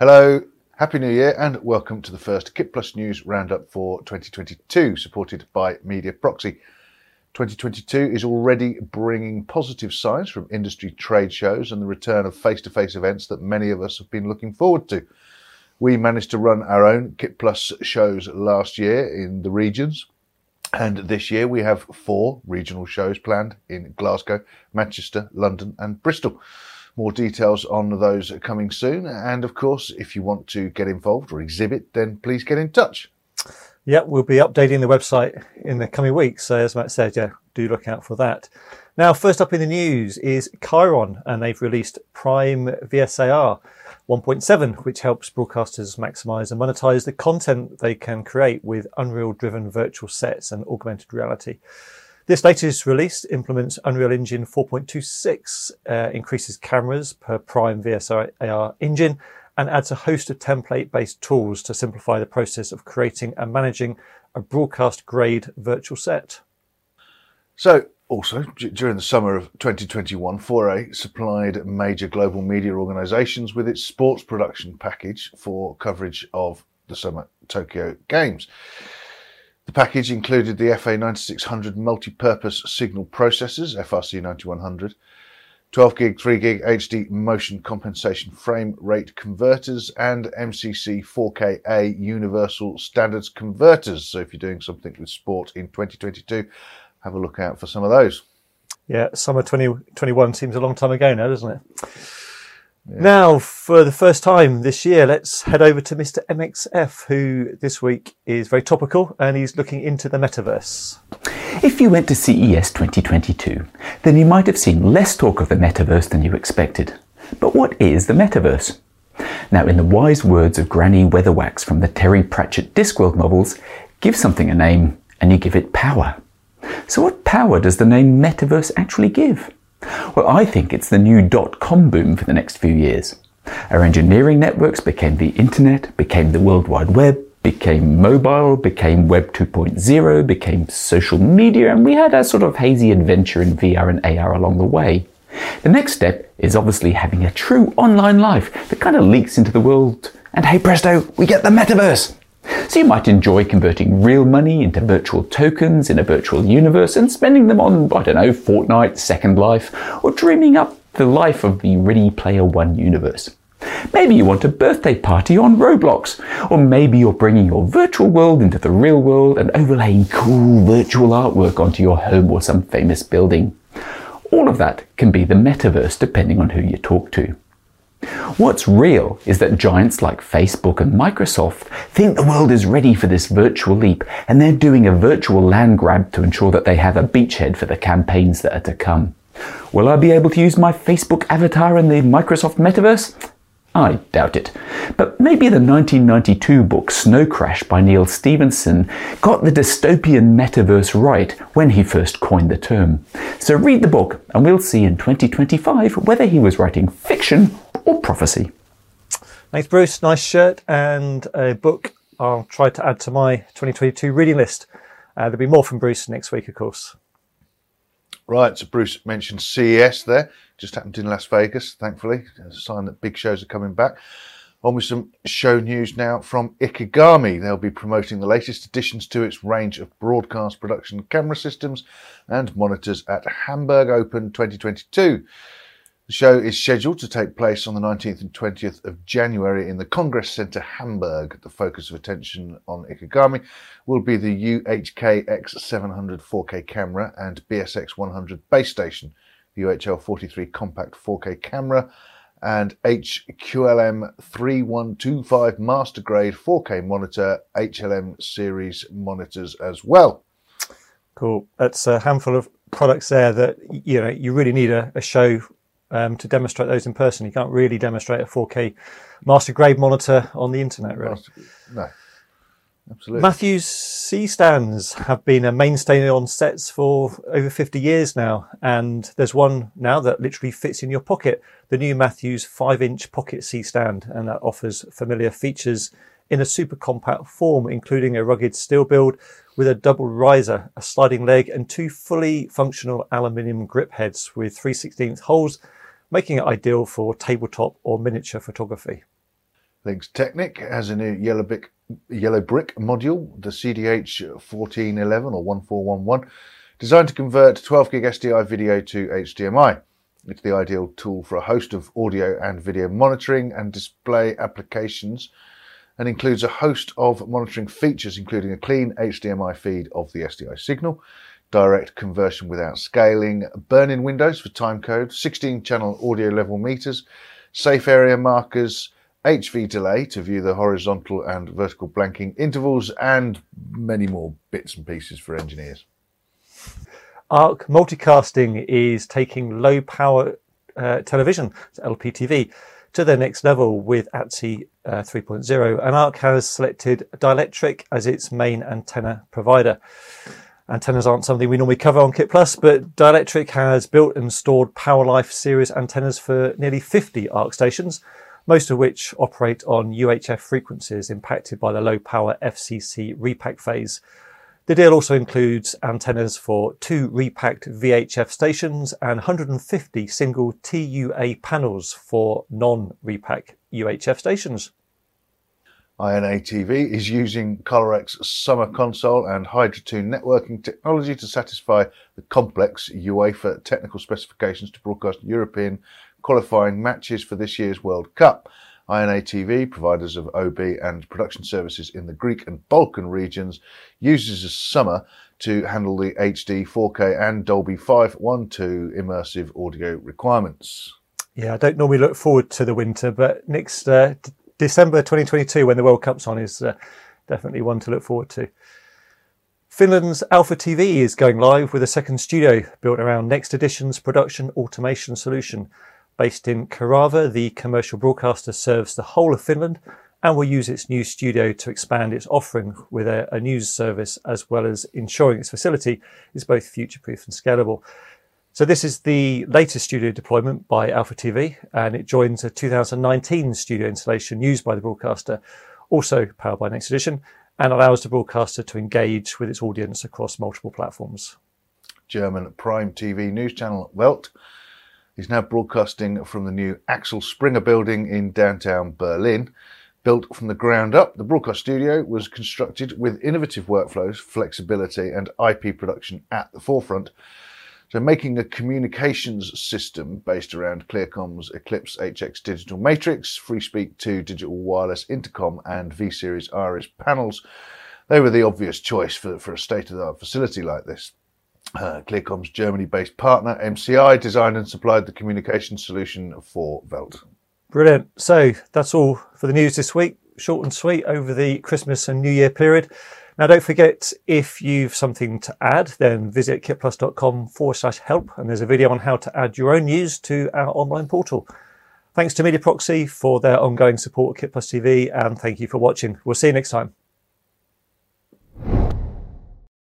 Hello, Happy New Year, and welcome to the first Kit Plus News Roundup for 2022, supported by Media Proxy. 2022 is already bringing positive signs from industry trade shows and the return of face to face events that many of us have been looking forward to. We managed to run our own Kit Plus shows last year in the regions, and this year we have four regional shows planned in Glasgow, Manchester, London, and Bristol. More details on those coming soon. And of course, if you want to get involved or exhibit, then please get in touch. Yeah, we'll be updating the website in the coming weeks. So as Matt said, yeah, do look out for that. Now, first up in the news is Chyron, and they've released Prime VSAR 1.7, which helps broadcasters maximize and monetize the content they can create with Unreal driven virtual sets and augmented reality. This latest release implements Unreal Engine 4.26, uh, increases cameras per Prime VSAR engine, and adds a host of template based tools to simplify the process of creating and managing a broadcast grade virtual set. So, also, during the summer of 2021, FOR-A supplied major global media organizations with its sports production package for coverage of the Summer Tokyo Games. The package included the FA 9600 multi-purpose signal processors, FRC 9100, 12 gig, 3 gig HD motion compensation frame rate converters, and MCC 4KA universal standards converters. So if you're doing something with sport in 2022, have a look out for some of those. Yeah, summer 2021 seems a long time ago now, doesn't it? Yeah. Now, for the first time this year, let's head over to Mr. MXF, who this week is very topical and he's looking into the metaverse. If you went to CES 2022, then you might have seen less talk of the metaverse than you expected. But what is the metaverse? Now, in the wise words of Granny Weatherwax from the Terry Pratchett Discworld novels, give something a name and you give it power. So, what power does the name metaverse actually give? Well, I think it's the new dot com boom for the next few years. Our engineering networks became the internet, became the World Wide Web, became mobile, became Web 2.0, became social media, and we had a sort of hazy adventure in VR and AR along the way. The next step is obviously having a true online life that kind of leaks into the world. And hey presto, we get the metaverse! So you might enjoy converting real money into virtual tokens in a virtual universe and spending them on, I don't know, Fortnite, Second Life, or dreaming up the life of the Ready Player One universe. Maybe you want a birthday party on Roblox, or maybe you're bringing your virtual world into the real world and overlaying cool virtual artwork onto your home or some famous building. All of that can be the metaverse depending on who you talk to. What's real is that giants like Facebook and Microsoft think the world is ready for this virtual leap and they're doing a virtual land grab to ensure that they have a beachhead for the campaigns that are to come. Will I be able to use my Facebook avatar in the Microsoft metaverse? I doubt it. But maybe the 1992 book Snow Crash by Neal Stephenson got the dystopian metaverse right when he first coined the term. So read the book and we'll see in 2025 whether he was writing fiction or prophecy. Thanks, Bruce. Nice shirt and a book I'll try to add to my 2022 reading list. Uh, there'll be more from Bruce next week, of course. Right, so Bruce mentioned CES there. Just happened in Las Vegas, thankfully. A sign that big shows are coming back. On with some show news now from Ikegami. They'll be promoting the latest additions to its range of broadcast production camera systems and monitors at Hamburg Open 2022. The show is scheduled to take place on the 19th and 20th of January in the Congress Center Hamburg. The focus of attention on Ikegami will be the UHK X700 4K camera and BSX 100 base station, the UHL 43 compact 4K camera, and HQLM 3125 master grade 4K monitor, HLM series monitors as well. Cool. That's a handful of products there that you know you really need a, a show um, to demonstrate those in person. You can't really demonstrate a 4K master grade monitor on the internet, really. No, absolutely. Matthews C stands have been a mainstay on sets for over 50 years now, and there's one now that literally fits in your pocket. The new Matthews 5-inch pocket C stand, and that offers familiar features in a super compact form, including a rugged steel build with a double riser, a sliding leg, and two fully functional aluminium grip heads with 3 16th holes making it ideal for tabletop or miniature photography. LYNX Technik has a new yellobrik, yellow brick module, the CDH 1411 or 1411, designed to convert 12 gig SDI video to HDMI. It's the ideal tool for a host of audio and video monitoring and display applications and includes a host of monitoring features, including a clean HDMI feed of the SDI signal, direct conversion without scaling, burn in windows for timecode, 16 channel audio level meters, safe area markers, HV delay to view the horizontal and vertical blanking intervals, and many more bits and pieces for engineers. ARK Multicasting is taking low power uh, television, LPTV, to the next level with ATSC uh, 3.0, and ARK has selected Dielectric as its main antenna provider. Antennas aren't something we normally cover on Kit Plus, but Dielectric has built and stored PowerLite series antennas for nearly 50 ARK stations, most of which operate on UHF frequencies impacted by the low power FCC repack phase. The deal also includes antennas for two repacked VHF stations and 150 single TUA panels for non-repack UHF stations. INA TV is using Calrec's Summa Console and Hydra2 networking technology to satisfy the complex UEFA technical specifications to broadcast European qualifying matches for this year's World Cup. INA TV, providers of OB and production services in the Greek and Balkan regions, uses Summer to handle the HD, 4K, and Dolby 512 immersive audio requirements. Yeah, I don't normally look forward to the winter, but next uh, December 2022, when the World Cup's on, is uh, definitely one to look forward to. Finland's Alfa TV is going live with a second studio built around nxtedition's production automation solution. Based in Kerava, the commercial broadcaster serves the whole of Finland and will use its new studio to expand its offering with a, a news service as well as ensuring its facility is both future proof and scalable. So this is the latest studio deployment by Alfa TV and it joins a 2019 studio installation used by the broadcaster, also powered by nxtedition, and allows the broadcaster to engage with its audience across multiple platforms. German Prime TV news channel Welt is now broadcasting from the new Axel Springer building in downtown Berlin. Built from the ground up, the broadcast studio was constructed with innovative workflows, flexibility, and IP production at the forefront. So, making a communications system based around Clear-Com's Eclipse HX digital matrix, FreeSpeak 2 digital wireless intercom, and V Series Iris panels, they were the obvious choice for, for a state of the art facility like this. Uh, Clear-Com's Germany based partner, MCI, designed and supplied the communication solution for Welt. Brilliant. So that's all for the news this week. Short and sweet over the Christmas and New Year period. Now, don't forget if you've something to add, then visit kitplus.com forward slash help. And there's a video on how to add your own news to our online portal. Thanks to Media Proxy for their ongoing support of Kit Plus TV. And thank you for watching. We'll see you next time.